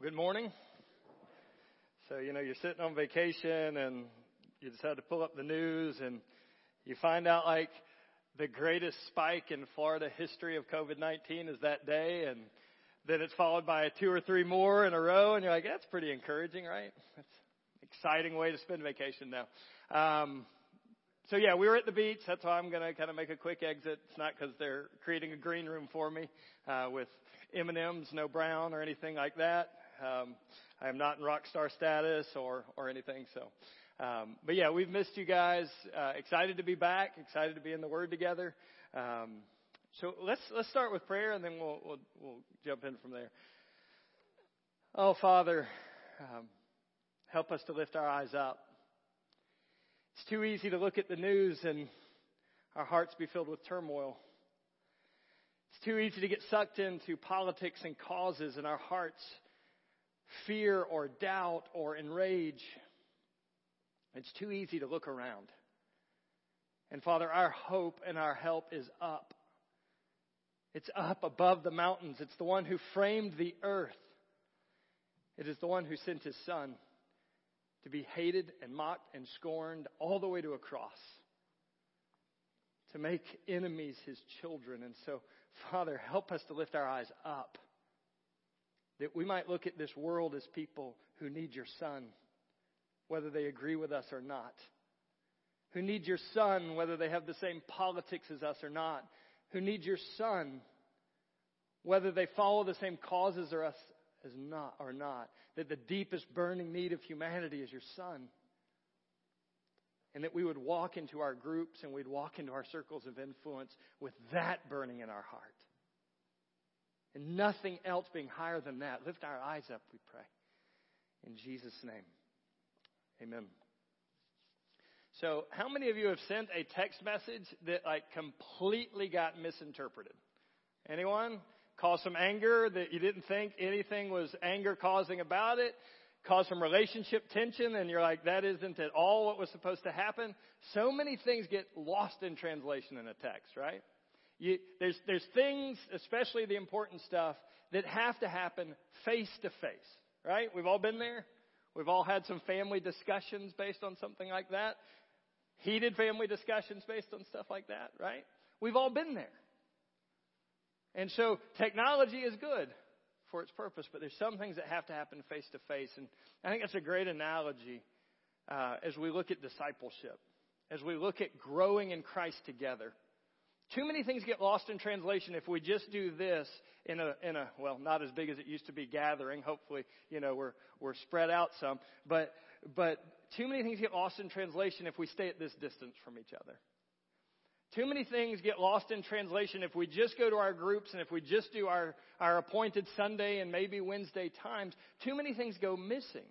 Well, good morning. So, you know, you're sitting on vacation and you decide to pull up the news and you find out like the greatest spike in Florida history of COVID-19 is that day and then it's followed by two or three more in a row and you're like, that's pretty encouraging, right? That's an exciting way to spend vacation now. Um, so yeah, we were at the beach. That's why I'm going to kind of make a quick exit. It's not because they're creating a green room for me uh, with M&Ms, no brown or anything like that. Um, I am not in rock star status or or anything. So, um, but yeah, we've missed you guys. Uh, excited to be back. Excited to be in the Word together. Um, so let's let's start with prayer and then we'll we'll, we'll jump in from there. Oh Father, um, help us to lift our eyes up. It's too easy to look at the news and our hearts be filled with turmoil. It's too easy to get sucked into politics and causes and our hearts fear or doubt or enrage. It's too easy to look around. And Father, our hope and our help is up. It's up above the mountains. It's the one who framed the earth. It is the one who sent his son to be hated and mocked and scorned all the way to a cross. To make enemies his children. And so, Father, help us to lift our eyes up that we might look at this world as people who need your Son, whether they agree with us or not. Who need your Son, whether they have the same politics as us or not. Who need your Son, whether they follow the same causes or us as not or not. That the deepest burning need of humanity is your Son. And that we would walk into our groups and we'd walk into our circles of influence with that burning in our heart and nothing else being higher than that. Lift our eyes up, we pray. In Jesus' name. Amen. So, how many of you have sent a text message that like completely got misinterpreted? Anyone? Caused some anger that you didn't think anything was anger causing about it? Caused some relationship tension and you're like, that isn't at all what was supposed to happen? So many things get lost in translation in a text, right? You, there's, there's things, especially the important stuff, that have to happen face to face, right? We've all been there. We've all had some family discussions based on something like that. Heated family discussions based on stuff like that, right? We've all been there. And so technology is good for its purpose, but there's some things that have to happen face to face. And I think that's a great analogy uh, as we look at discipleship, as we look at growing in Christ together. Too many things get lost in translation if we just do this in a, in a, well, not as big as it used to be gathering. Hopefully, you know, we're, we're spread out some. But, but too many things get lost in translation if we stay at this distance from each other. Too many things get lost in translation if we just go to our groups and if we just do our, our appointed Sunday and maybe Wednesday times. Too many things go missing,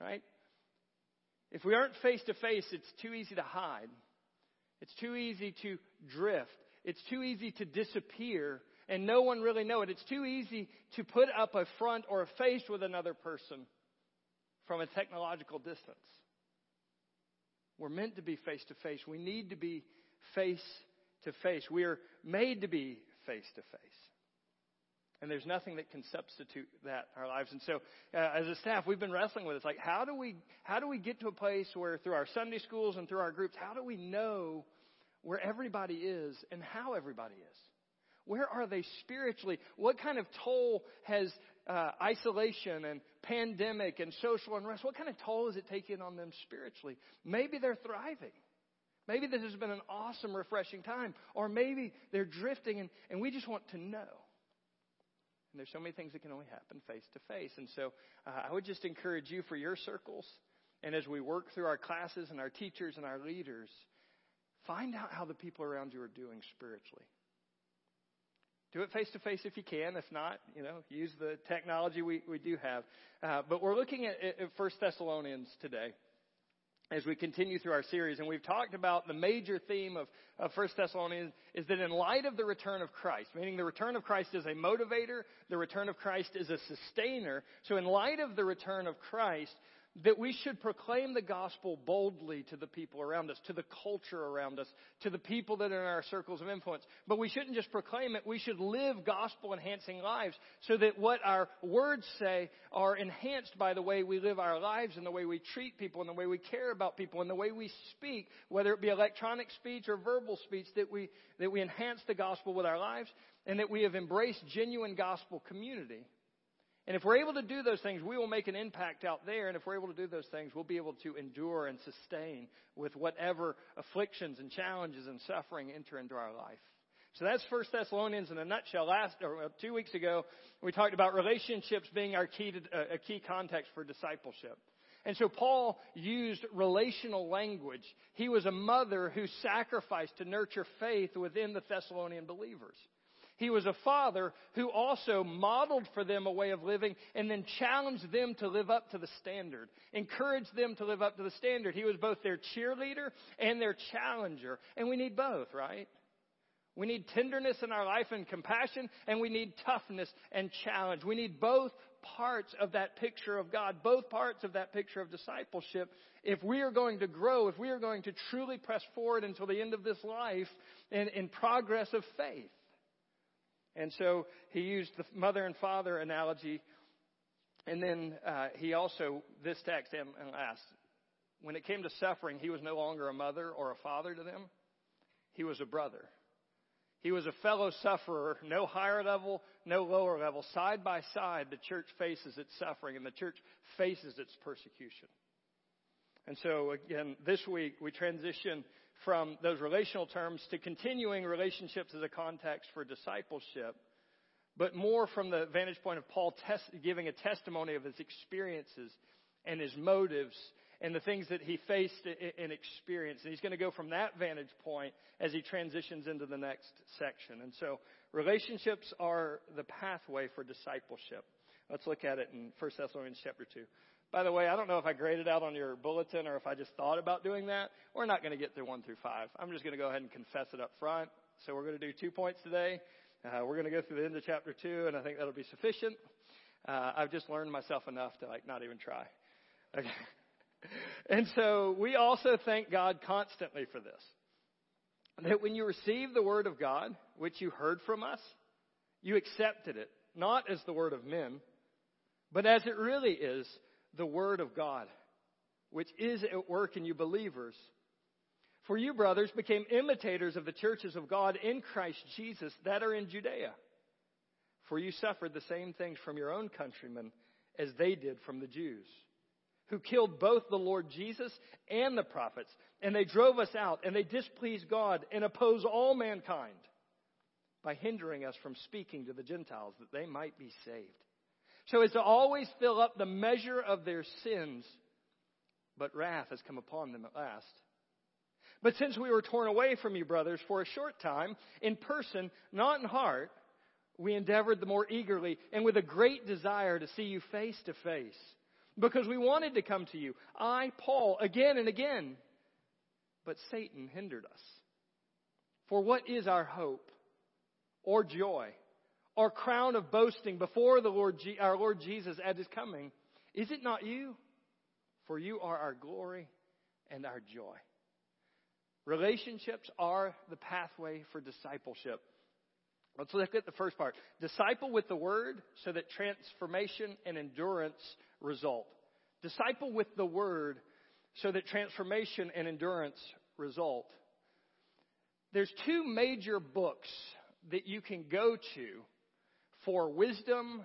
right? If we aren't face to face, it's too easy to hide. It's too easy to drift. It's too easy to disappear and no one really know it. It's too easy to put up a front or a face with another person from a technological distance. We're meant to be face to face. We need to be face to face. We are made to be face to face. And there's nothing that can substitute that in our lives. And so, uh, as a staff, we've been wrestling with it. It's like, how do we, how do we get to a place where through our Sunday schools and through our groups, how do we know where everybody is and how everybody is? Where are they spiritually? What kind of toll has uh, isolation and pandemic and social unrest, what kind of toll is it taking on them spiritually? Maybe they're thriving. Maybe this has been an awesome, refreshing time. Or maybe they're drifting and, and we just want to know. And there's so many things that can only happen face to face. And so uh, I would just encourage you for your circles, and as we work through our classes and our teachers and our leaders, find out how the people around you are doing spiritually. Do it face to face if you can. If not, you know, use the technology we, we do have. Uh, but we're looking at, at First Thessalonians today as we continue through our series, and we've talked about the major theme of, of 1 Thessalonians is that in light of the return of Christ, meaning the return of Christ is a motivator, the return of Christ is a sustainer. So in light of the return of Christ, that we should proclaim the gospel boldly to the people around us, to the culture around us, to the people that are in our circles of influence. But we shouldn't just proclaim it, we should live gospel enhancing lives so that what our words say are enhanced by the way we live our lives and the way we treat people and the way we care about people and the way we speak, whether it be electronic speech or verbal speech, that we, that we enhance the gospel with our lives and that we have embraced genuine gospel community. And if we're able to do those things, we will make an impact out there. And if we're able to do those things, we'll be able to endure and sustain with whatever afflictions and challenges and suffering enter into our life. So that's First Thessalonians in a nutshell. Last or two weeks ago, we talked about relationships being our key to, uh, a key context for discipleship. And so Paul used relational language. He was a mother who sacrificed to nurture faith within the Thessalonian believers. He was a father who also modeled for them a way of living and then challenged them to live up to the standard, encouraged them to live up to the standard. He was both their cheerleader and their challenger. And we need both, right? We need tenderness in our life and compassion, and we need toughness and challenge. We need both parts of that picture of God, both parts of that picture of discipleship. If we are going to grow, if we are going to truly press forward until the end of this life in, in progress of faith. And so he used the mother and father analogy. And then uh, he also, this text, and asked, when it came to suffering, he was no longer a mother or a father to them. He was a brother. He was a fellow sufferer, no higher level, no lower level. Side by side, the church faces its suffering and the church faces its persecution. And so, again, this week we transition from those relational terms to continuing relationships as a context for discipleship, but more from the vantage point of Paul giving a testimony of his experiences and his motives and the things that he faced and experienced. And he's going to go from that vantage point as he transitions into the next section. And so relationships are the pathway for discipleship. Let's look at it in 1 Thessalonians chapter 2. By the way, I don't know if I graded out on your bulletin or if I just thought about doing that. We're not going to get through one through five. I'm just going to go ahead and confess it up front. So we're going to do two points today. Uh, we're going to go through the end of chapter two, and I think that'll be sufficient. Uh, I've just learned myself enough to like not even try. Okay. and so we also thank God constantly for this. That when you received the word of God, which you heard from us, you accepted it, not as the word of men, but as it really is, the Word of God, which is at work in you believers. For you, brothers, became imitators of the churches of God in Christ Jesus that are in Judea. For you suffered the same things from your own countrymen as they did from the Jews, who killed both the Lord Jesus and the prophets, and they drove us out, and they displeased God and oppose all mankind by hindering us from speaking to the Gentiles that they might be saved. So as to always fill up the measure of their sins, but wrath has come upon them at last. But since we were torn away from you, brothers, for a short time, in person, not in heart, we endeavored the more eagerly and with a great desire to see you face to face. Because we wanted to come to you, I, Paul, again and again. But Satan hindered us. For what is our hope or joy or crown of boasting before the Lord, our Lord Jesus at his coming. Is it not you? For you are our glory and our joy. Relationships are the pathway for discipleship. Let's look at the first part. Disciple with the word so that transformation and endurance result. Disciple with the word so that transformation and endurance result. There's two major books that you can go to for wisdom,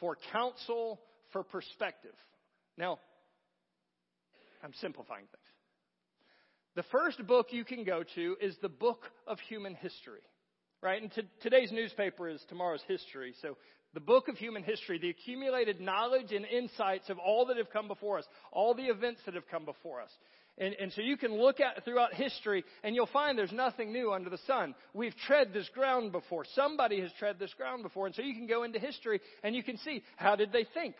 for counsel, for perspective. Now, I'm simplifying things. The first book you can go to is the book of human history, right? And today's newspaper is tomorrow's history. So the book of human history, the accumulated knowledge and insights of all that have come before us, all the events that have come before us. And, and so you can look at throughout history and you'll find there's nothing new under the sun. We've tread this ground before. Somebody has tread this ground before. And so you can go into history and you can see how did they think?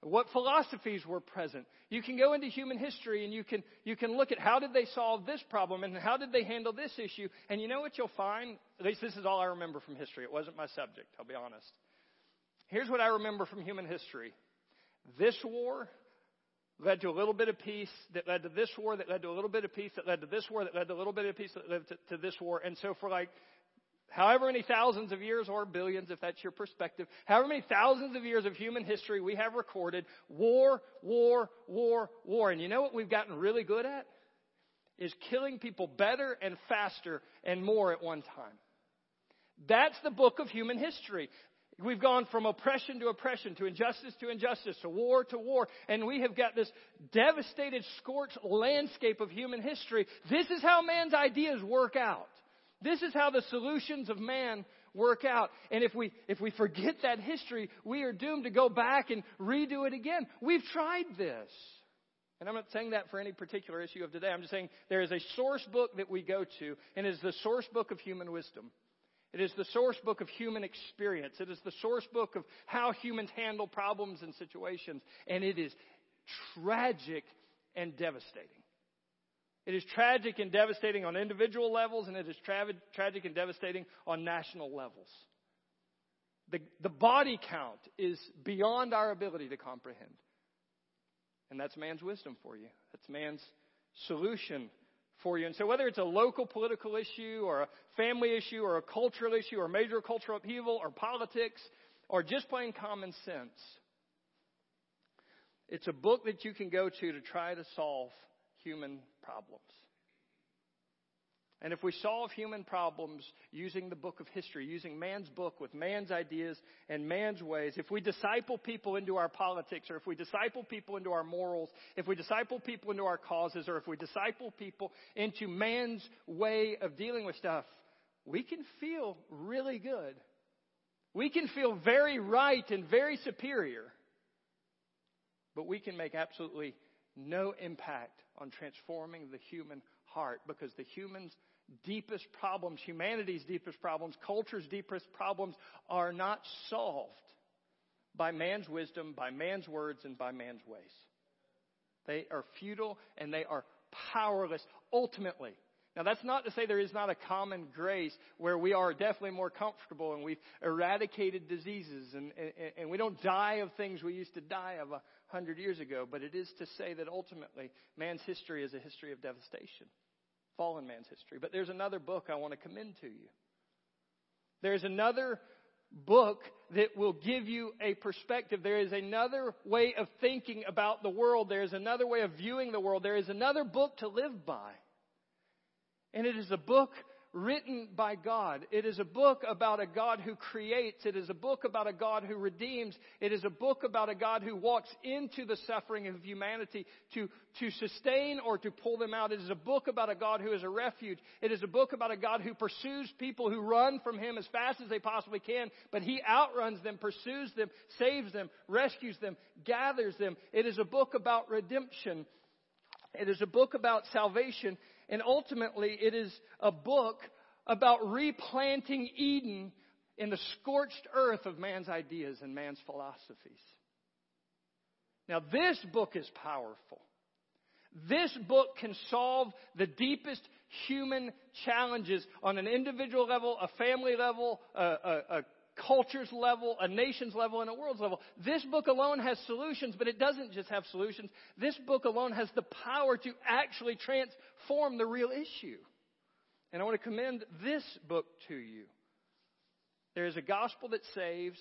What philosophies were present? You can go into human history and you can, you can look at how did they solve this problem and how did they handle this issue. And you know what you'll find? At least this is all I remember from history. It wasn't my subject, I'll be honest. Here's what I remember from human history. This war led to a little bit of peace, that led to this war, that led to a little bit of peace, that led to this war, that led to a little bit of peace, that led to, to this war. And so for like however many thousands of years or billions, if that's your perspective, however many thousands of years of human history we have recorded, war, war, war, war. And you know what we've gotten really good at? Is killing people better and faster and more at one time. That's the book of human history. We've gone from oppression to oppression, to injustice to injustice, to war to war, and we have got this devastated, scorched landscape of human history. This is how man's ideas work out. This is how the solutions of man work out. And if we, if we forget that history, we are doomed to go back and redo it again. We've tried this. And I'm not saying that for any particular issue of today. I'm just saying there is a source book that we go to, and it is the source book of human wisdom. It is the source book of human experience. It is the source book of how humans handle problems and situations. And it is tragic and devastating. It is tragic and devastating on individual levels, and it is tra- tragic and devastating on national levels. The, the body count is beyond our ability to comprehend. And that's man's wisdom for you. That's man's solution for you. And so whether it's a local political issue or a family issue or a cultural issue or major cultural upheaval or politics or just plain common sense, it's a book that you can go to to try to solve human problems. And if we solve human problems using the book of history, using man's book with man's ideas and man's ways, if we disciple people into our politics, or if we disciple people into our morals, if we disciple people into our causes, or if we disciple people into man's way of dealing with stuff, we can feel really good. We can feel very right and very superior. But we can make absolutely no impact on transforming the human heart because the human's deepest problems, humanity's deepest problems, culture's deepest problems are not solved by man's wisdom, by man's words, and by man's ways. They are futile and they are powerless ultimately. Now that's not to say there is not a common grace where we are definitely more comfortable and we've eradicated diseases and, and, and we don't die of things we used to die of a hundred years ago, but it is to say that ultimately man's history is a history of devastation fallen man's history. But there's another book I want to commend to you. There's another book that will give you a perspective. There is another way of thinking about the world. There is another way of viewing the world. There is another book to live by. And it is a book written by God. It is a book about a God who creates. It is a book about a God who redeems. It is a book about a God who walks into the suffering of humanity to, to sustain or to pull them out. It is a book about a God who is a refuge. It is a book about a God who pursues people who run from Him as fast as they possibly can, but He outruns them, pursues them, saves them, rescues them, gathers them. It is a book about redemption. It is a book about salvation. And ultimately, it is a book about replanting Eden in the scorched earth of man's ideas and man's philosophies. Now, this book is powerful. This book can solve the deepest human challenges on an individual level, a family level, a, a, a culture's level, a nation's level, and a world's level. This book alone has solutions, but it doesn't just have solutions. This book alone has the power to actually transform the real issue. And I want to commend this book to you. There is a gospel that saves.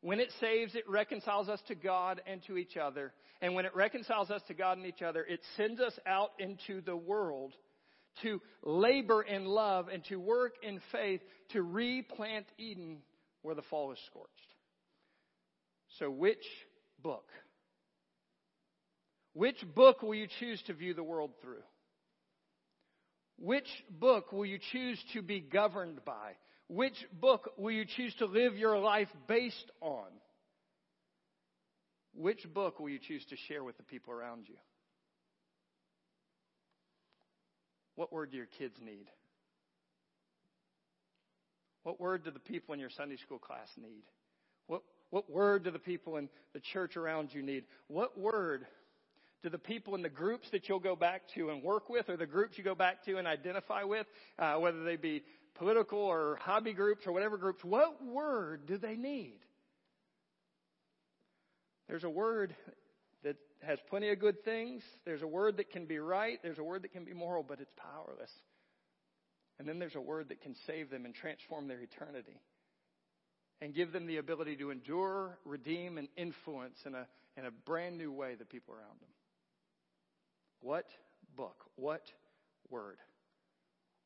When it saves, it reconciles us to God and to each other. And when it reconciles us to God and each other, it sends us out into the world to labor in love and to work in faith to replant Eden where the fall is scorched. So, which book? Which book will you choose to view the world through? Which book will you choose to be governed by? Which book will you choose to live your life based on? Which book will you choose to share with the people around you? What word do your kids need? What word do the people in your Sunday school class need? What, what word do the people in the church around you need? What word do the people in the groups that you'll go back to and work with, or the groups you go back to and identify with, uh, whether they be political or hobby groups or whatever groups, what word do they need? There's a word has plenty of good things. There's a word that can be right. There's a word that can be moral, but it's powerless. And then there's a word that can save them and transform their eternity and give them the ability to endure, redeem, and influence in a, in a brand new way the people around them. What book? What word?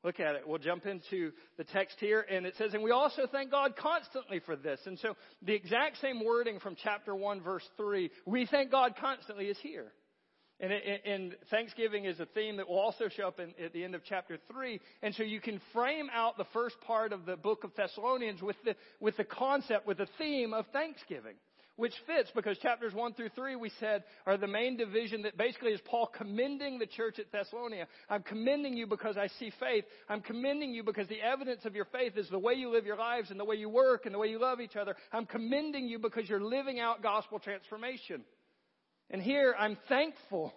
Look at it. We'll jump into the text here, and it says, And we also thank God constantly for this. And so the exact same wording from chapter 1, verse 3, we thank God constantly, is here. And, and Thanksgiving is a theme that will also show up in, at the end of chapter 3. And so you can frame out the first part of the book of Thessalonians with the, with the concept, with the theme of Thanksgiving which fits because chapters 1 through 3 we said are the main division that basically is Paul commending the church at Thessalonica. I'm commending you because I see faith. I'm commending you because the evidence of your faith is the way you live your lives and the way you work and the way you love each other. I'm commending you because you're living out gospel transformation. And here I'm thankful.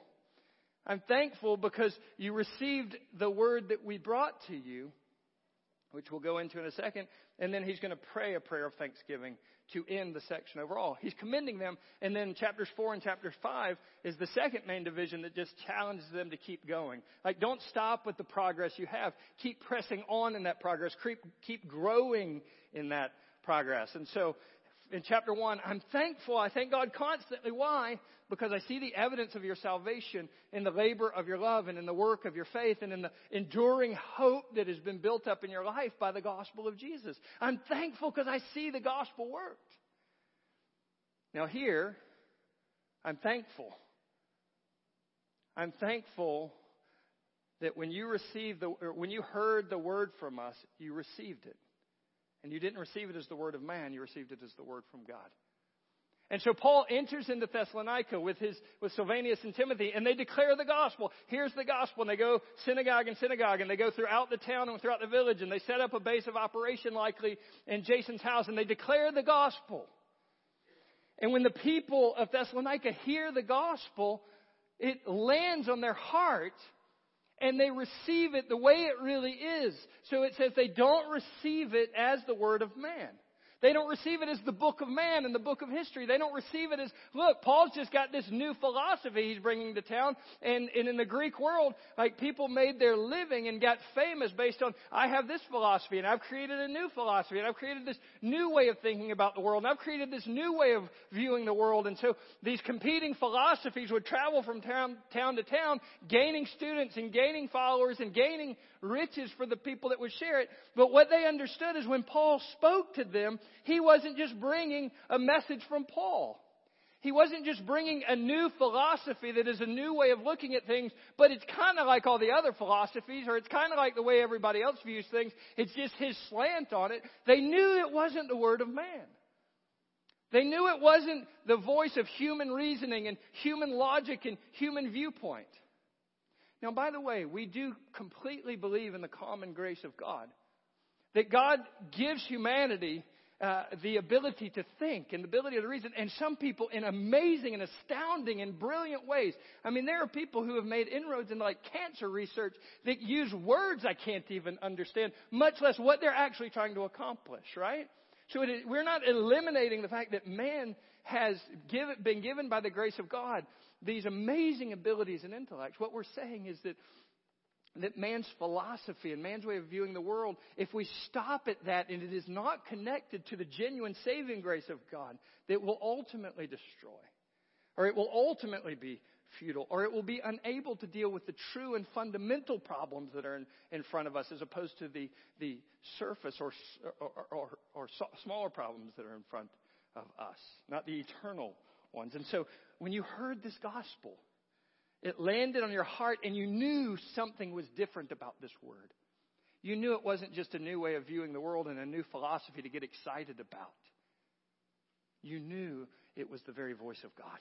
I'm thankful because you received the word that we brought to you, which we'll go into in a second. And then he's going to pray a prayer of thanksgiving to end the section overall. He's commending them. And then chapters 4 and chapter 5 is the second main division that just challenges them to keep going. Like, don't stop with the progress you have. Keep pressing on in that progress. Keep, keep growing in that progress. And so, in chapter 1, I'm thankful. I thank God constantly. Why? Because I see the evidence of your salvation in the labor of your love and in the work of your faith and in the enduring hope that has been built up in your life by the gospel of Jesus. I'm thankful because I see the gospel worked. Now, here, I'm thankful. I'm thankful that when you received the, when you heard the word from us, you received it. And you didn't receive it as the word of man, you received it as the word from God. And so Paul enters into Thessalonica with his with Silvanus and Timothy, and they declare the gospel. Here's the gospel, and they go synagogue and synagogue, and they go throughout the town and throughout the village, and they set up a base of operation likely in Jason's house, and they declare the gospel. And when the people of Thessalonica hear the gospel, it lands on their heart and they receive it the way it really is. So it says they don't receive it as the word of man. They don't receive it as the book of man and the book of history. They don't receive it as, look, Paul's just got this new philosophy he's bringing to town. And, and in the Greek world, like people made their living and got famous based on, I have this philosophy and I've created a new philosophy and I've created this new way of thinking about the world and I've created this new way of viewing the world. And so these competing philosophies would travel from town, town to town, gaining students and gaining followers and gaining riches for the people that would share it. But what they understood is when Paul spoke to them, he wasn't just bringing a message from Paul. He wasn't just bringing a new philosophy that is a new way of looking at things, but it's kind of like all the other philosophies, or it's kind of like the way everybody else views things. It's just his slant on it. They knew it wasn't the word of man. They knew it wasn't the voice of human reasoning and human logic and human viewpoint. Now, by the way, we do completely believe in the common grace of God. That God gives humanity uh, the ability to think and the ability to reason, and some people in amazing and astounding and brilliant ways. I mean, there are people who have made inroads in like cancer research that use words I can't even understand, much less what they're actually trying to accomplish, right? So we're not eliminating the fact that man has give, been given by the grace of God these amazing abilities and intellects. What we're saying is that that man's philosophy and man's way of viewing the world, if we stop at that and it is not connected to the genuine saving grace of God, that will ultimately destroy. Or it will ultimately be futile. Or it will be unable to deal with the true and fundamental problems that are in, in front of us as opposed to the, the surface or, or, or, or so, smaller problems that are in front of us, not the eternal ones. And so when you heard this gospel, it landed on your heart and you knew something was different about this word. You knew it wasn't just a new way of viewing the world and a new philosophy to get excited about. You knew it was the very voice of God.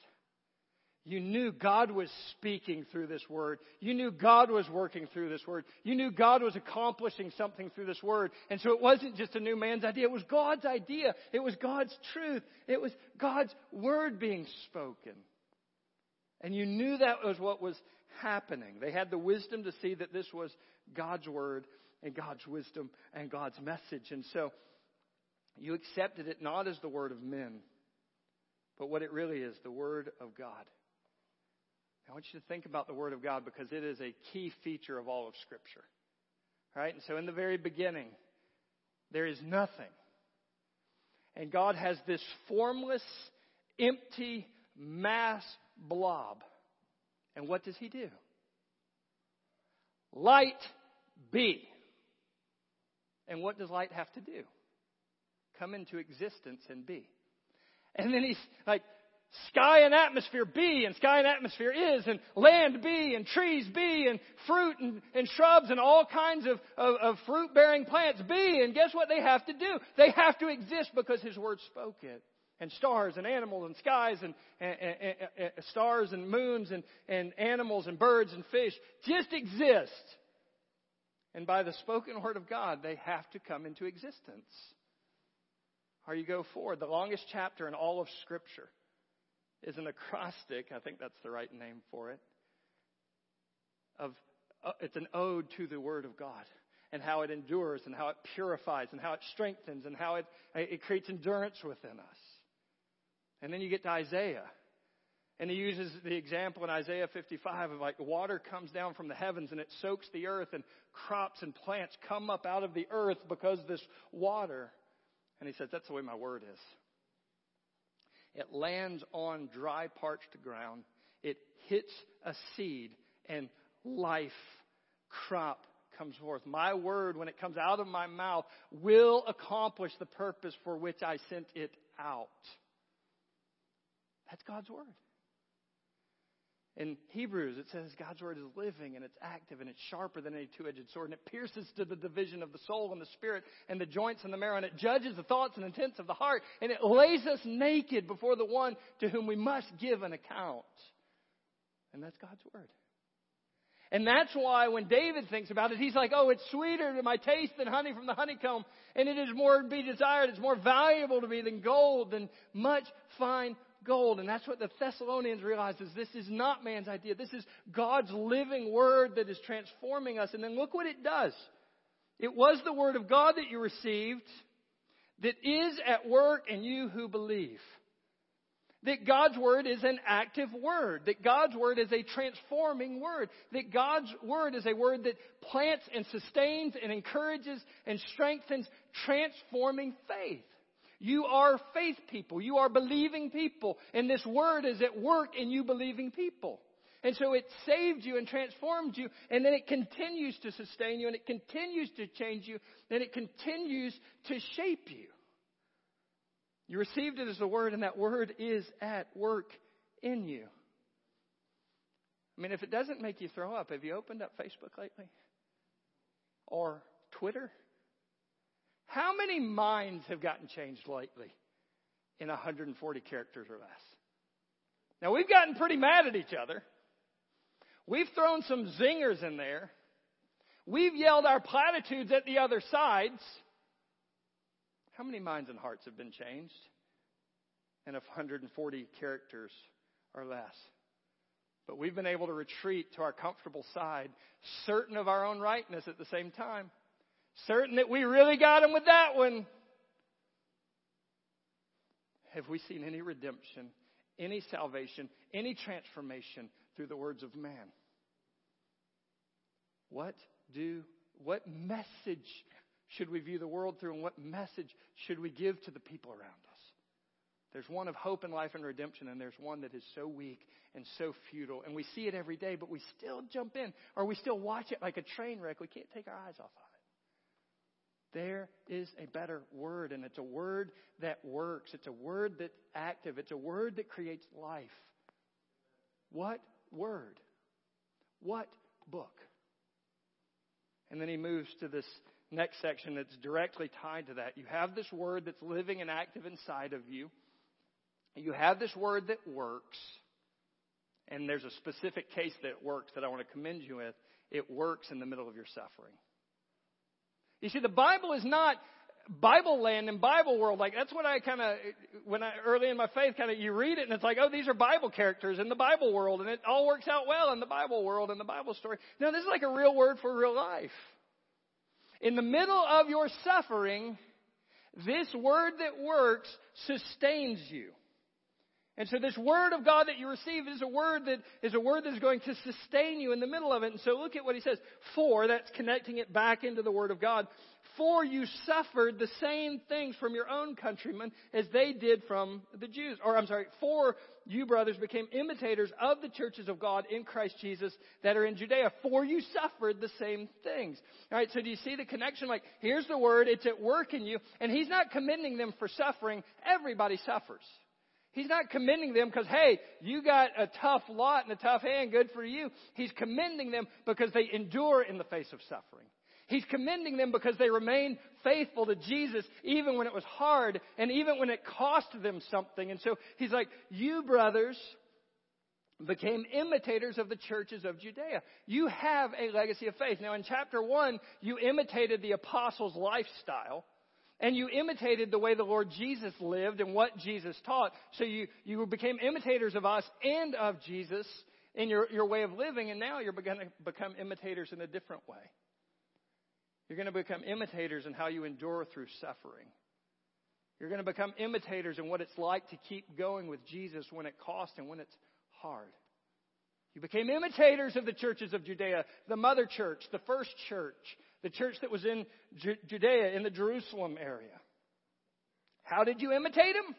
You knew God was speaking through this word. You knew God was working through this word. You knew God was accomplishing something through this word. And so it wasn't just a new man's idea. It was God's idea. It was God's truth. It was God's word being spoken. And you knew that was what was happening. They had the wisdom to see that this was God's word and God's wisdom and God's message. And so you accepted it not as the word of men, but what it really is the word of God. I want you to think about the Word of God because it is a key feature of all of Scripture. Right? And so in the very beginning, there is nothing. And God has this formless, empty mass blob. And what does He do? Light be. And what does light have to do? Come into existence and be. And then he's like, sky and atmosphere be, and sky and atmosphere is, and land be, and trees be, and fruit and, and shrubs and all kinds of, of, of fruit bearing plants be. And guess what they have to do? They have to exist because His Word spoke it. And stars and animals and skies and, and, and, and stars and moons and, and animals and birds and fish just exist. And by the spoken word of God, they have to come into existence. Or you go forward. The longest chapter in all of Scripture is an acrostic, I think that's the right name for it, of uh, it's an ode to the Word of God and how it endures and how it purifies and how it strengthens and how it, it creates endurance within us. And then you get to Isaiah. And he uses the example in Isaiah 55 of like water comes down from the heavens and it soaks the earth and crops and plants come up out of the earth because this water. And he says, that's the way my word is. It lands on dry, parched ground. It hits a seed, and life, crop comes forth. My word, when it comes out of my mouth, will accomplish the purpose for which I sent it out. That's God's word. In Hebrews, it says God's word is living and it's active and it's sharper than any two edged sword and it pierces to the division of the soul and the spirit and the joints and the marrow and it judges the thoughts and intents of the heart and it lays us naked before the one to whom we must give an account. And that's God's word. And that's why when David thinks about it, he's like, oh, it's sweeter to my taste than honey from the honeycomb, and it is more to be desired, it's more valuable to me than gold, than much fine gold. And that's what the Thessalonians realized is this is not man's idea. This is God's living word that is transforming us. And then look what it does. It was the word of God that you received that is at work in you who believe. That God's word is an active word. That God's word is a transforming word. That God's word is a word that plants and sustains and encourages and strengthens transforming faith. You are faith people. You are believing people. And this word is at work in you believing people. And so it saved you and transformed you, and then it continues to sustain you, and it continues to change you, and it continues to shape you. You received it as a word, and that word is at work in you. I mean, if it doesn't make you throw up, have you opened up Facebook lately? Or Twitter? How many minds have gotten changed lately in 140 characters or less? Now, we've gotten pretty mad at each other. We've thrown some zingers in there. We've yelled our platitudes at the other sides. How many minds and hearts have been changed in 140 characters or less? But we've been able to retreat to our comfortable side, certain of our own rightness at the same time. Certain that we really got him with that one. Have we seen any redemption, any salvation, any transformation through the words of man? What do, what message should we view the world through and what message should we give to the people around us? There's one of hope and life and redemption, and there's one that is so weak and so futile. And we see it every day, but we still jump in, or we still watch it like a train wreck. We can't take our eyes off of it. There is a better word, and it's a word that works. It's a word that's active. It's a word that creates life. What word? What book? And then he moves to this next section that's directly tied to that. You have this word that's living and active inside of you. You have this word that works. And there's a specific case that works that I want to commend you with. It works in the middle of your suffering. You see, the Bible is not Bible land and Bible world. Like that's what I kind of when I early in my faith kind of you read it and it's like, oh, these are Bible characters in the Bible world, and it all works out well in the Bible world and the Bible story. No, this is like a real word for real life. In the middle of your suffering, this word that works sustains you. And so this word of God that you receive is a word that is a word that is going to sustain you in the middle of it. And so look at what he says. For, that's connecting it back into the word of God. For you suffered the same things from your own countrymen as they did from the Jews. Or I'm sorry, for you brothers became imitators of the churches of God in Christ Jesus that are in Judea. For you suffered the same things. Alright, so do you see the connection? Like, here's the word, it's at work in you, and he's not commending them for suffering. Everybody suffers. He's not commending them because, hey, you got a tough lot and a tough hand, good for you. He's commending them because they endure in the face of suffering. He's commending them because they remained faithful to Jesus even when it was hard and even when it cost them something. And so he's like, you brothers became imitators of the churches of Judea. You have a legacy of faith. Now in chapter one, you imitated the apostles' lifestyle and you imitated the way the Lord Jesus lived and what Jesus taught. So you, you became imitators of us and of Jesus in your, your way of living, and now you're going to become imitators in a different way. You're going to become imitators in how you endure through suffering. You're going to become imitators in what it's like to keep going with Jesus when it costs and when it's hard. You became imitators of the churches of Judea, the mother church, the first church, the church that was in Judea, in the Jerusalem area. How did you imitate them?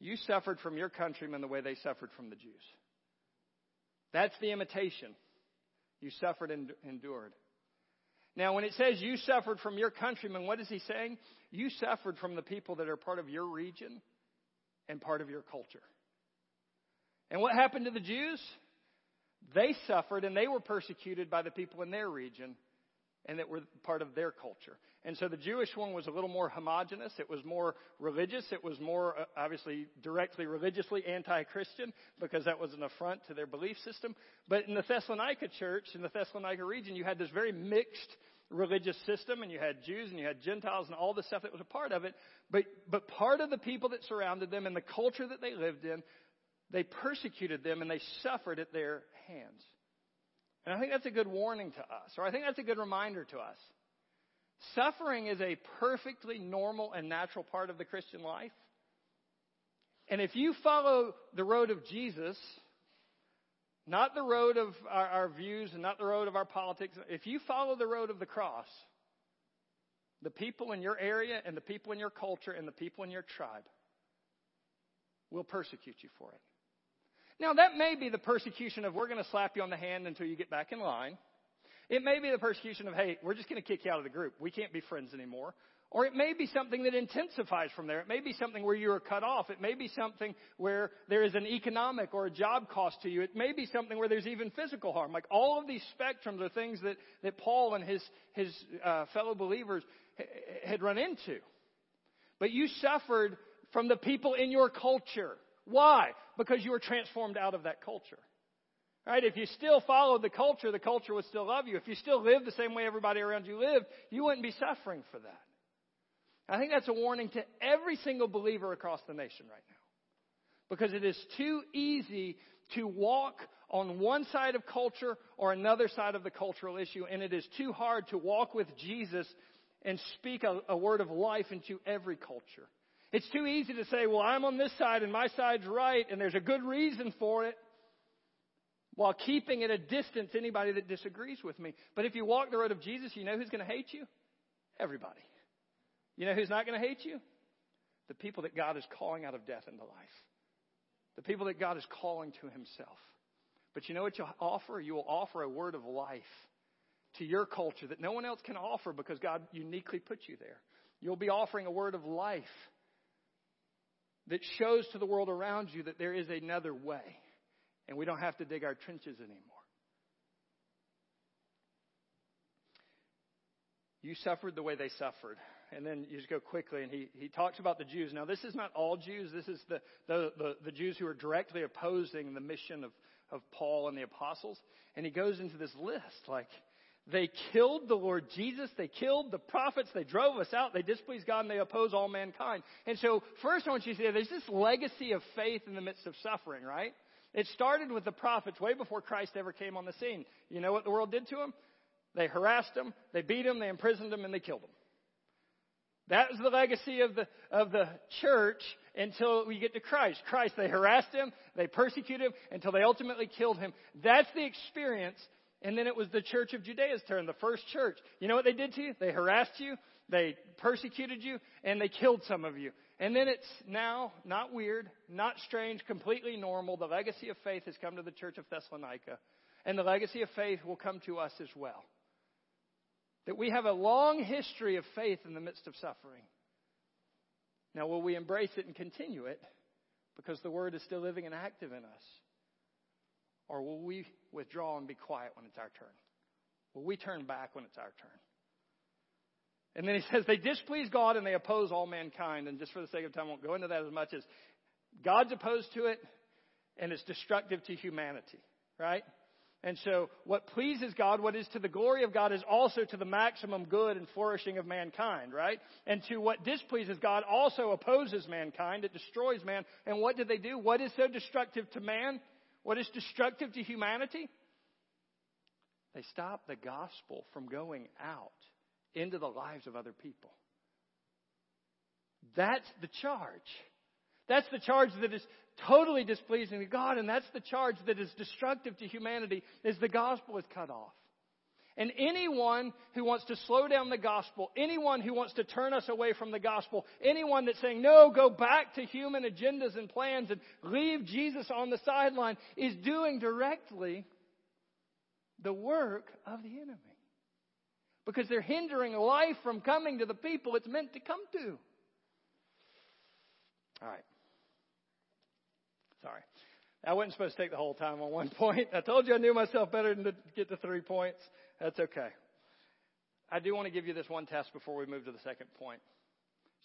You suffered from your countrymen the way they suffered from the Jews. That's the imitation. You suffered and endured. Now, when it says you suffered from your countrymen, what is he saying? You suffered from the people that are part of your region and part of your culture. And what happened to the Jews? They suffered and they were persecuted by the people in their region and that were part of their culture. And so the Jewish one was a little more homogenous. It was more religious. It was more, uh, obviously, directly religiously anti-Christian because that was an affront to their belief system. But in the Thessalonica church, in the Thessalonica region, you had this very mixed religious system and you had Jews and you had Gentiles and all the stuff that was a part of it. But, but part of the people that surrounded them and the culture that they lived in they persecuted them and they suffered at their hands. And I think that's a good warning to us, or I think that's a good reminder to us. Suffering is a perfectly normal and natural part of the Christian life. And if you follow the road of Jesus, not the road of our, our, views and not the road of our politics, if you follow the road of the cross, the people in your area and the people in your culture and the people in your tribe will persecute you for it. Now, that may be the persecution of we're going to slap you on the hand until you get back in line. It may be the persecution of, hey, we're just going to kick you out of the group. We can't be friends anymore. Or it may be something that intensifies from there. It may be something where you are cut off. It may be something where there is an economic or a job cost to you. It may be something where there's even physical harm. Like all of these spectrums are things that, that Paul and his, his uh, fellow believers had run into. But you suffered from the people in your culture. Why? Because you were transformed out of that culture. Right? If you still followed the culture, the culture would still love you. If you still lived the same way everybody around you lived, you wouldn't be suffering for that. I think that's a warning to every single believer across the nation right now. Because it is too easy to walk on one side of culture or another side of the cultural issue, and it is too hard to walk with Jesus and speak a, a word of life into every culture. It's too easy to say, well, I'm on this side and my side's right and there's a good reason for it while keeping at a distance anybody that disagrees with me. But if you walk the road of Jesus, you know who's going to hate you? Everybody. You know who's not going to hate you? The people that God is calling out of death into life. The people that God is calling to himself. But you know what you'll offer? You will offer a word of life to your culture that no one else can offer because God uniquely put you there. You'll be offering a word of life that shows to the world around you that there is another way and we don't have to dig our trenches anymore. You suffered the way they suffered. And then you just go quickly, and he, he talks about the Jews. Now, this is not all Jews. This is the, the, the, the Jews who are directly opposing the mission of, of Paul and the apostles. And he goes into this list like, they killed the Lord Jesus. They killed the prophets. They drove us out. They displeased God and they oppose all mankind. And so, first I want you to see there's this legacy of faith in the midst of suffering, right? It started with the prophets way before Christ ever came on the scene. You know what the world did to them? They harassed them, they beat them, they imprisoned them, and they killed them. That was the legacy of the, of the church until we get to Christ. Christ, they harassed him, they persecuted him until they ultimately killed him. That's the experience. And then it was the church of Judea's turn, the first church. You know what they did to you? They harassed you, they persecuted you, and they killed some of you. And then it's now not weird, not strange, completely normal. The legacy of faith has come to the church of Thessalonica. And the legacy of faith will come to us as well. That we have a long history of faith in the midst of suffering. Now, will we embrace it and continue it because the Word is still living and active in us? Or will we withdraw and be quiet when it's our turn? Will we turn back when it's our turn? And then he says they displease God and they oppose all mankind. And just for the sake of time, I won't go into that as much as God's opposed to it and it's destructive to humanity, right? And so, what pleases God, what is to the glory of God, is also to the maximum good and flourishing of mankind, right? And to what displeases God also opposes mankind. It destroys man. And what do they do? What is so destructive to man? What is destructive to humanity? They stop the gospel from going out into the lives of other people. That's the charge. That's the charge that is totally displeasing to God, and that's the charge that is destructive to humanity, is the gospel is cut off. And anyone who wants to slow down the gospel, anyone who wants to turn us away from the gospel, anyone that's saying, no, go back to human agendas and plans and leave Jesus on the sideline, is doing directly the work of the enemy. Because they're hindering life from coming to the people it's meant to come to. All right. Sorry. I wasn't supposed to take the whole time on one point. I told you I knew myself better than to get to three points. That's okay. I do want to give you this one test before we move to the second point.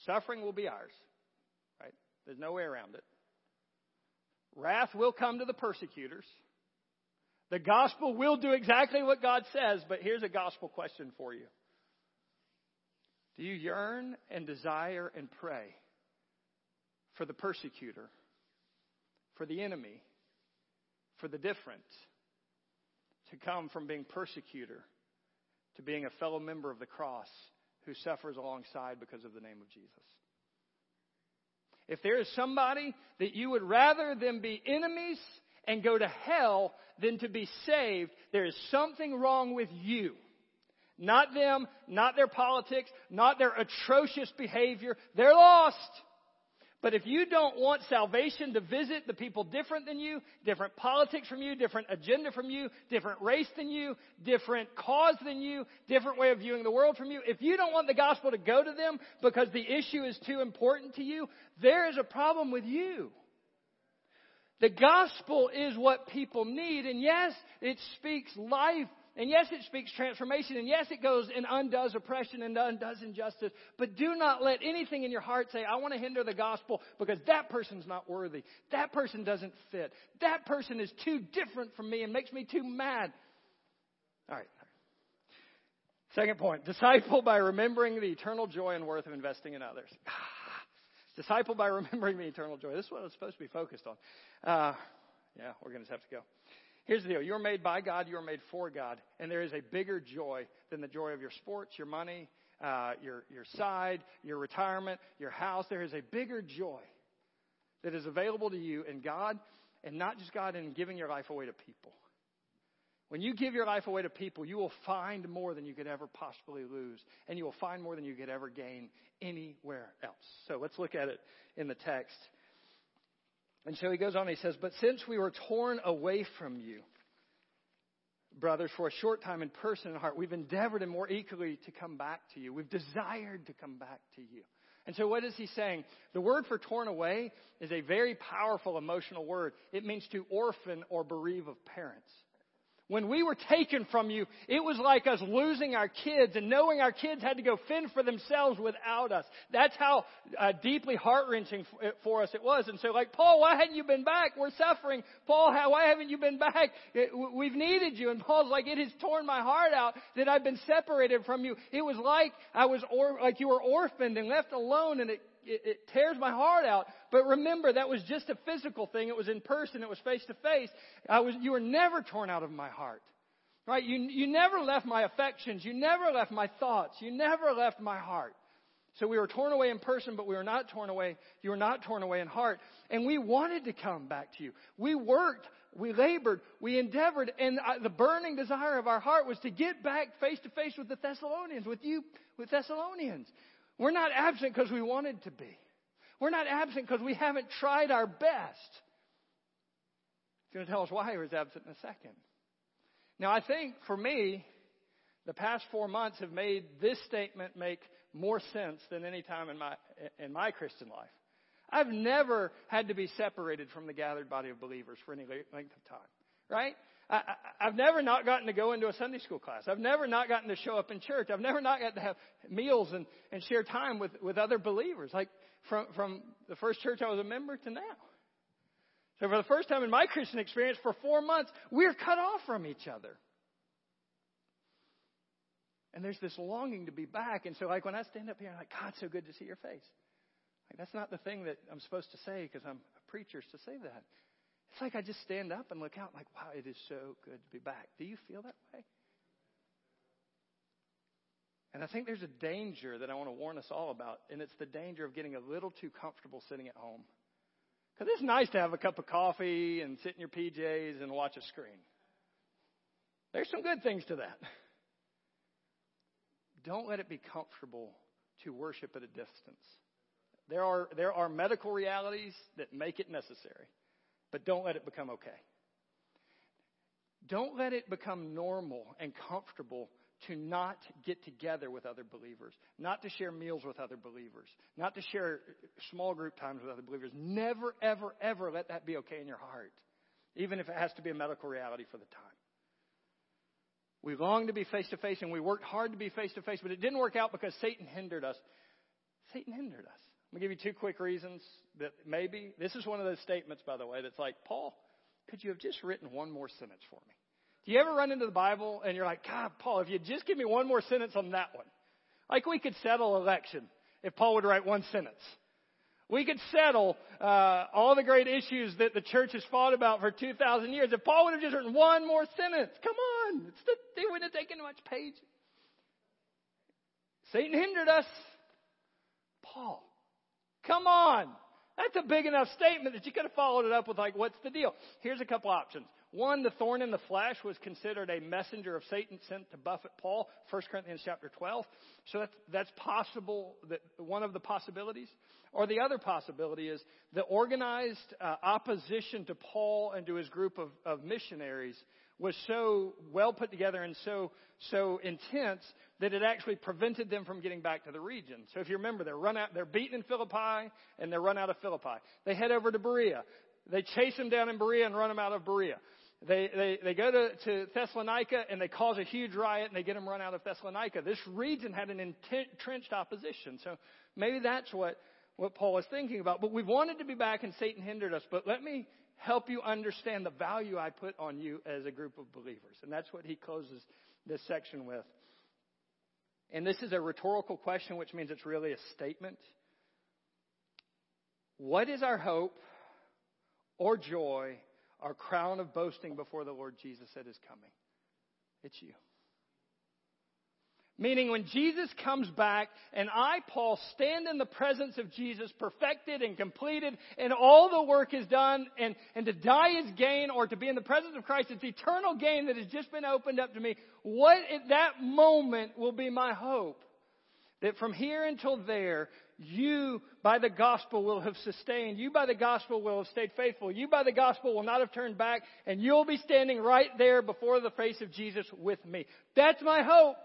Suffering will be ours, right? There's no way around it. Wrath will come to the persecutors. The gospel will do exactly what God says, but here's a gospel question for you. Do you yearn and desire and pray for the persecutor for the enemy, for the different, to come from being persecutor to being a fellow member of the cross who suffers alongside because of the name of Jesus. If there is somebody that you would rather them be enemies and go to hell than to be saved, there is something wrong with you. Not them, not their politics, not their atrocious behavior. They're lost. But if you don't want salvation to visit the people different than you, different politics from you, different agenda from you, different race than you, different cause than you, different way of viewing the world from you, if you don't want the gospel to go to them because the issue is too important to you, there is a problem with you. The gospel is what people need, and yes, it speaks life and yes, it speaks transformation. And yes, it goes and undoes oppression and undoes injustice. But do not let anything in your heart say, I want to hinder the gospel because that person's not worthy. That person doesn't fit. That person is too different from me and makes me too mad. All right. Second point disciple by remembering the eternal joy and worth of investing in others. disciple by remembering the eternal joy. This is what I'm supposed to be focused on. Uh, yeah, we're going to have to go. Here's the deal. You're made by God. You're made for God. And there is a bigger joy than the joy of your sports, your money, uh, your, your side, your retirement, your house. There is a bigger joy that is available to you in God and not just God in giving your life away to people. When you give your life away to people, you will find more than you could ever possibly lose, and you will find more than you could ever gain anywhere else. So let's look at it in the text. And so he goes on, he says, But since we were torn away from you, brothers, for a short time in person and heart, we've endeavored and more eagerly to come back to you. We've desired to come back to you. And so what is he saying? The word for torn away is a very powerful emotional word. It means to orphan or bereave of parents. When we were taken from you, it was like us losing our kids and knowing our kids had to go fend for themselves without us. That's how uh, deeply heart wrenching for us it was. And so, like, Paul, why hadn't you been back? We're suffering. Paul, how, why haven't you been back? We've needed you. And Paul's like, it has torn my heart out that I've been separated from you. It was like I was, or, like you were orphaned and left alone, and it it, it tears my heart out. But remember, that was just a physical thing. It was in person. It was face to face. I was, you were never torn out of my heart. Right? You, you never left my affections. You never left my thoughts. You never left my heart. So we were torn away in person, but we were not torn away. You were not torn away in heart. And we wanted to come back to you. We worked, we labored, we endeavored, and the burning desire of our heart was to get back face to face with the Thessalonians, with you, with Thessalonians. We're not absent because we wanted to be. We're not absent because we haven't tried our best. He's going to tell us why he was absent in a second. Now, I think for me, the past four months have made this statement make more sense than any time in my, in my Christian life. I've never had to be separated from the gathered body of believers for any length of time, right? I, I've never not gotten to go into a Sunday school class. I've never not gotten to show up in church. I've never not gotten to have meals and, and share time with, with other believers. Like from, from the first church I was a member to now. So for the first time in my Christian experience, for four months, we're cut off from each other. And there's this longing to be back. And so, like, when I stand up here, I'm like, God, so good to see your face. Like, that's not the thing that I'm supposed to say because I'm a preacher to say that. It's like I just stand up and look out, like, wow, it is so good to be back. Do you feel that way? And I think there's a danger that I want to warn us all about, and it's the danger of getting a little too comfortable sitting at home. Because it's nice to have a cup of coffee and sit in your PJs and watch a screen. There's some good things to that. Don't let it be comfortable to worship at a distance. There are, there are medical realities that make it necessary, but don't let it become okay. Don't let it become normal and comfortable to not get together with other believers, not to share meals with other believers, not to share small group times with other believers. Never, ever, ever let that be okay in your heart, even if it has to be a medical reality for the time. We longed to be face to face and we worked hard to be face to face, but it didn't work out because Satan hindered us. Satan hindered us. I'm going to give you two quick reasons that maybe, this is one of those statements, by the way, that's like, Paul, could you have just written one more sentence for me? Do you ever run into the Bible and you're like, God, Paul, if you just give me one more sentence on that one? Like we could settle election if Paul would write one sentence. We could settle uh, all the great issues that the church has fought about for 2,000 years. If Paul would have just written one more sentence, come on, it's the, they wouldn't have taken much page. Satan hindered us. Paul, come on. That's a big enough statement that you could have followed it up with like, what's the deal? Here's a couple options. One, the thorn in the flesh was considered a messenger of Satan sent to buffet Paul, 1 Corinthians chapter 12. So that's, that's possible, that one of the possibilities. Or the other possibility is the organized uh, opposition to Paul and to his group of, of missionaries was so well put together and so, so intense that it actually prevented them from getting back to the region. So if you remember, they're run out, they're beaten in Philippi and they're run out of Philippi. They head over to Berea. They chase them down in Berea and run them out of Berea. They, they, they go to, to Thessalonica and they cause a huge riot and they get them run out of Thessalonica. This region had an entrenched opposition. So maybe that's what, what Paul was thinking about. But we wanted to be back and Satan hindered us. But let me help you understand the value I put on you as a group of believers. And that's what he closes this section with. And this is a rhetorical question, which means it's really a statement. What is our hope or joy our crown of boasting before the Lord Jesus at his coming. It's you. Meaning when Jesus comes back and I, Paul, stand in the presence of Jesus perfected and completed and all the work is done and, and to die is gain or to be in the presence of Christ, it's eternal gain that has just been opened up to me. What at that moment will be my hope? That from here until there, you by the gospel will have sustained. You by the gospel will have stayed faithful. You by the gospel will not have turned back and you'll be standing right there before the face of Jesus with me. That's my hope.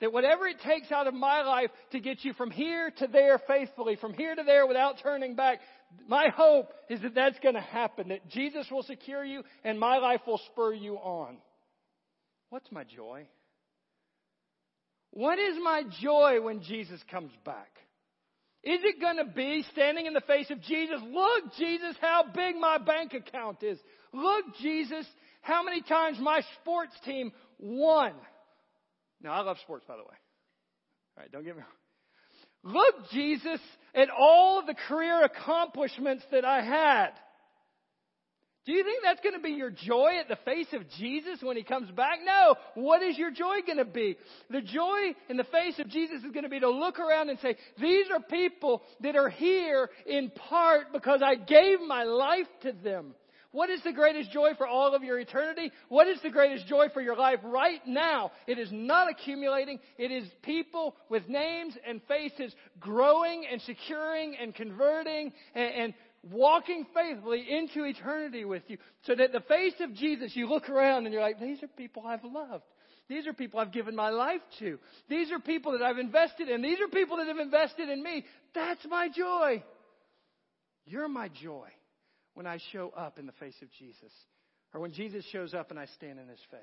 That whatever it takes out of my life to get you from here to there faithfully, from here to there without turning back, my hope is that that's going to happen. That Jesus will secure you and my life will spur you on. What's my joy? What is my joy when Jesus comes back? Is it going to be standing in the face of Jesus? Look, Jesus, how big my bank account is. Look, Jesus, how many times my sports team won. Now, I love sports, by the way. All right, don't get me wrong. Look, Jesus, at all the career accomplishments that I had. Do you think that's going to be your joy at the face of Jesus when he comes back? No. What is your joy going to be? The joy in the face of Jesus is going to be to look around and say, these are people that are here in part because I gave my life to them. What is the greatest joy for all of your eternity? What is the greatest joy for your life right now? It is not accumulating. It is people with names and faces growing and securing and converting and, and walking faithfully into eternity with you. So that the face of Jesus, you look around and you're like, these are people I've loved. These are people I've given my life to. These are people that I've invested in. These are people that have invested in me. That's my joy. You're my joy when I show up in the face of Jesus, or when Jesus shows up and I stand in his face.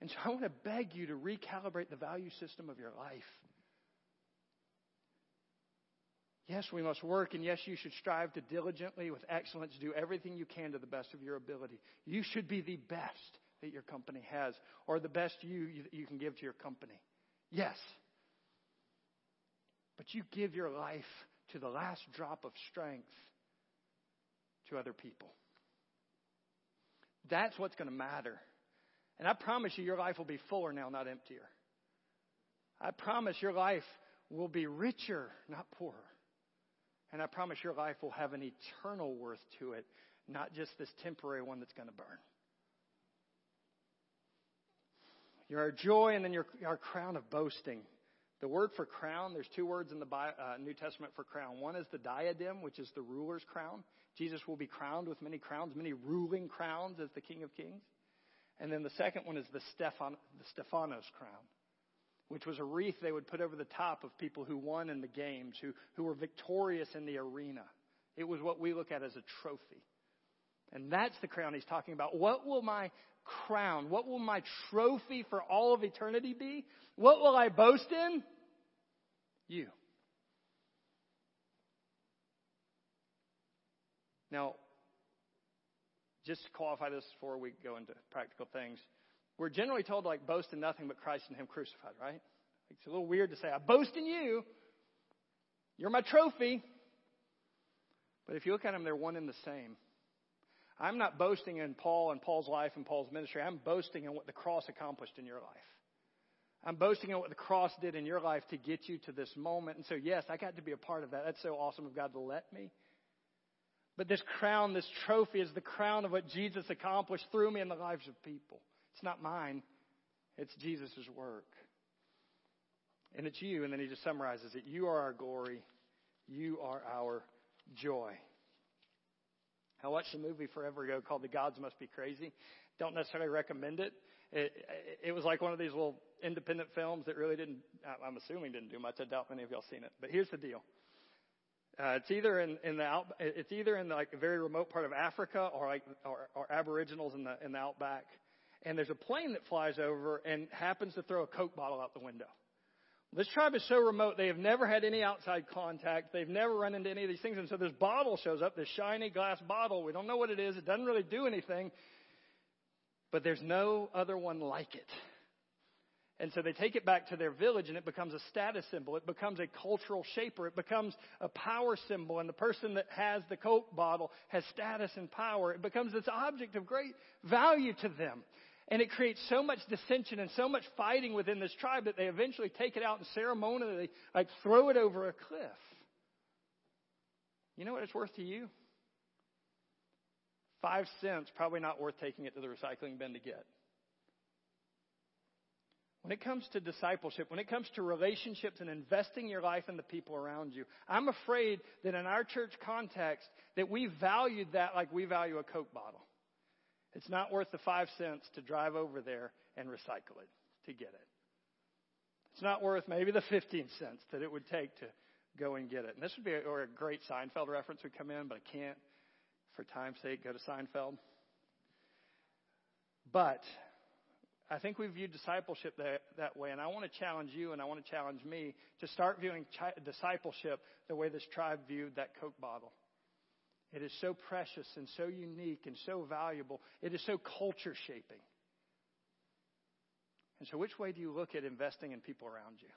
And so I want to beg you to recalibrate the value system of your life. Yes, we must work, and yes, you should strive to diligently, with excellence, do everything you can to the best of your ability. You should be the best that your company has, or the best you you can give to your company. Yes. But you give your life to the last drop of strength to other people. That's what's going to matter. And I promise you, your life will be fuller now, not emptier. I promise your life will be richer, not poorer. And I promise your life will have an eternal worth to it, not just this temporary one that's going to burn. You're our joy and then you're our crown of boasting. The word for crown, there's two words in the uh, New Testament for crown. One is the diadem, which is the ruler's crown. Jesus will be crowned with many crowns, many ruling crowns as the King of Kings. And then the second one is the, Stephan, the Stephanos crown, which was a wreath they would put over the top of people who won in the games, who, who were victorious in the arena. It was what we look at as a trophy. And that's the crown he's talking about. What will my crown, what will my trophy for all of eternity be? What will I boast in? You. Now, just to qualify this before we go into practical things, we're generally told to like boast in nothing but Christ and Him crucified, right? It's a little weird to say, I boast in you. You're my trophy. But if you look at them, they're one and the same. I'm not boasting in Paul and Paul's life and Paul's ministry. I'm boasting in what the cross accomplished in your life. I'm boasting in what the cross did in your life to get you to this moment. And so, yes, I got to be a part of that. That's so awesome of God to let me. But this crown, this trophy, is the crown of what Jesus accomplished through me in the lives of people. It's not mine, it's Jesus' work. And it's you. And then he just summarizes it. You are our glory, you are our joy. I watched a movie forever ago called The Gods Must Be Crazy. Don't necessarily recommend it. It, it was like one of these little independent films that really didn't, I'm assuming didn't do much. I doubt many of y'all seen it. But here's the deal. Uh, it's either in, in the out, it's either in the, like a very remote part of Africa or like or, or Aboriginals in the in the outback, and there's a plane that flies over and happens to throw a Coke bottle out the window. This tribe is so remote, they have never had any outside contact. They've never run into any of these things. And so this bottle shows up, this shiny glass bottle. We don't know what it is. It doesn't really do anything. But there's no other one like it. And so they take it back to their village and it becomes a status symbol. It becomes a cultural shaper. It becomes a power symbol. And the person that has the Coke bottle has status and power. It becomes this object of great value to them. And it creates so much dissension and so much fighting within this tribe that they eventually take it out and ceremonially like throw it over a cliff. You know what it's worth to you? Five cents, probably not worth taking it to the recycling bin to get. When it comes to discipleship, when it comes to relationships and investing your life in the people around you, I'm afraid that in our church context that we valued that like we value a Coke bottle. It's not worth the five cents to drive over there and recycle it to get it. It's not worth maybe the 15 cents that it would take to go and get it. And this would be a, or a great Seinfeld reference would come in, but I can't, for time's sake, go to Seinfeld. But I think we view discipleship that, that way, and I want to challenge you and I want to challenge me to start viewing chi- discipleship the way this tribe viewed that Coke bottle. It is so precious and so unique and so valuable. It is so culture shaping. And so, which way do you look at investing in people around you?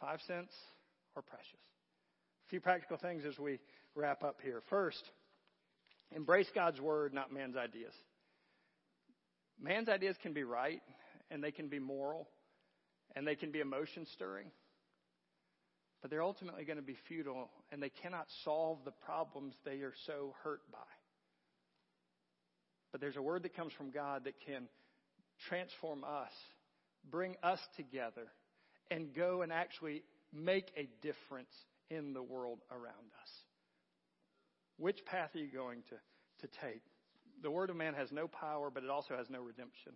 Five cents or precious? A few practical things as we wrap up here. First, embrace God's word, not man's ideas. Man's ideas can be right, and they can be moral, and they can be emotion stirring, but they're ultimately going to be futile, and they cannot solve the problems they are so hurt by. But there's a word that comes from God that can transform us, bring us together, and go and actually make a difference in the world around us. Which path are you going to, to take? The word of man has no power, but it also has no redemption.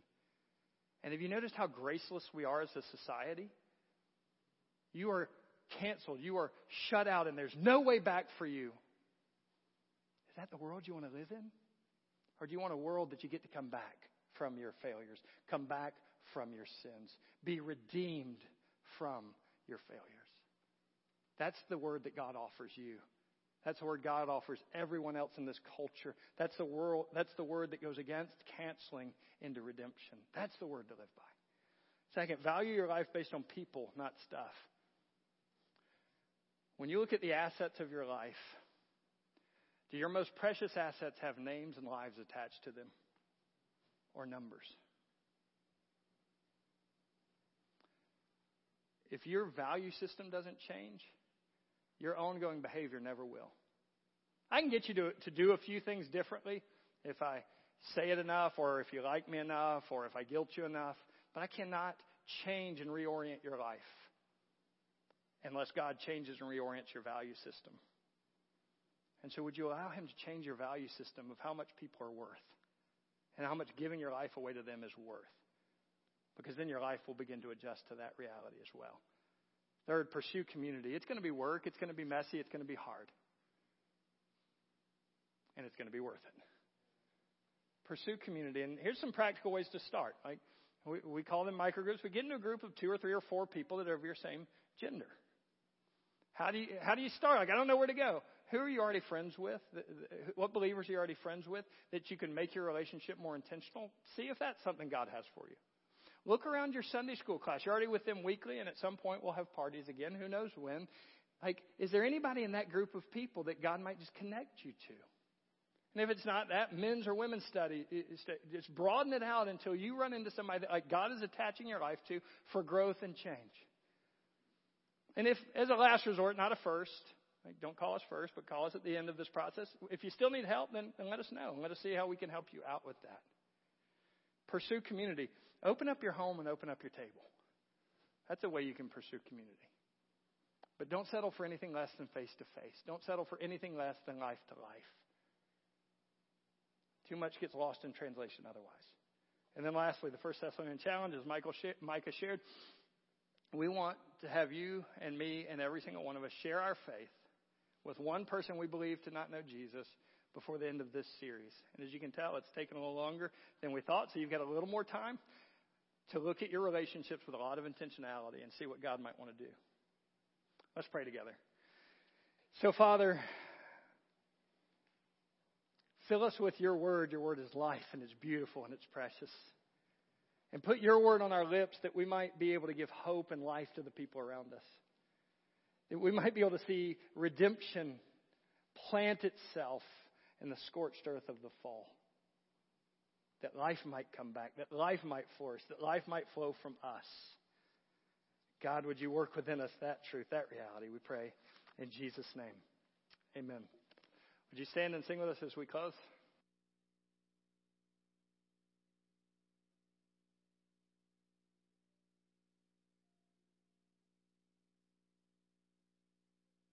And have you noticed how graceless we are as a society? You are canceled. You are shut out, and there's no way back for you. Is that the world you want to live in? Or do you want a world that you get to come back from your failures, come back from your sins, be redeemed from your failures? That's the word that God offers you. That's the word God offers everyone else in this culture. That's the world, that's the word that goes against canceling into redemption. That's the word to live by. Second, value your life based on people, not stuff. When you look at the assets of your life, do your most precious assets have names and lives attached to them or numbers? If your value system doesn't change, your ongoing behavior never will. I can get you to, to do a few things differently if I say it enough, or if you like me enough, or if I guilt you enough, but I cannot change and reorient your life unless God changes and reorients your value system. And so, would you allow Him to change your value system of how much people are worth and how much giving your life away to them is worth? Because then your life will begin to adjust to that reality as well. Third, pursue community. It's going to be work, it's going to be messy, it's going to be hard. And it's going to be worth it. Pursue community. And here's some practical ways to start. Like we, we call them microgroups. We get into a group of two or three or four people that are of your same gender. How do you how do you start? Like I don't know where to go. Who are you already friends with? What believers are you already friends with that you can make your relationship more intentional? See if that's something God has for you. Look around your Sunday school class. You're already with them weekly, and at some point we'll have parties again. Who knows when? Like, is there anybody in that group of people that God might just connect you to? And if it's not that, men's or women's study, just broaden it out until you run into somebody that like God is attaching your life to for growth and change. And if, as a last resort, not a first, like don't call us first, but call us at the end of this process. If you still need help, then, then let us know. and Let us see how we can help you out with that. Pursue community. Open up your home and open up your table. That's a way you can pursue community. But don't settle for anything less than face to face. Don't settle for anything less than life to life. Too much gets lost in translation otherwise. And then lastly, the First Thessalonian challenge, as Michael Micah shared, we want to have you and me and every single one of us share our faith with one person we believe to not know Jesus before the end of this series. And as you can tell, it's taken a little longer than we thought, so you've got a little more time to look at your relationships with a lot of intentionality and see what God might want to do. Let's pray together. So, Father, fill us with your word. Your word is life and it's beautiful and it's precious. And put your word on our lips that we might be able to give hope and life to the people around us. That we might be able to see redemption plant itself in the scorched earth of the fall that life might come back, that life might flourish, that life might flow from us. God, would you work within us that truth, that reality, we pray in Jesus' name. Amen. Would you stand and sing with us as we close?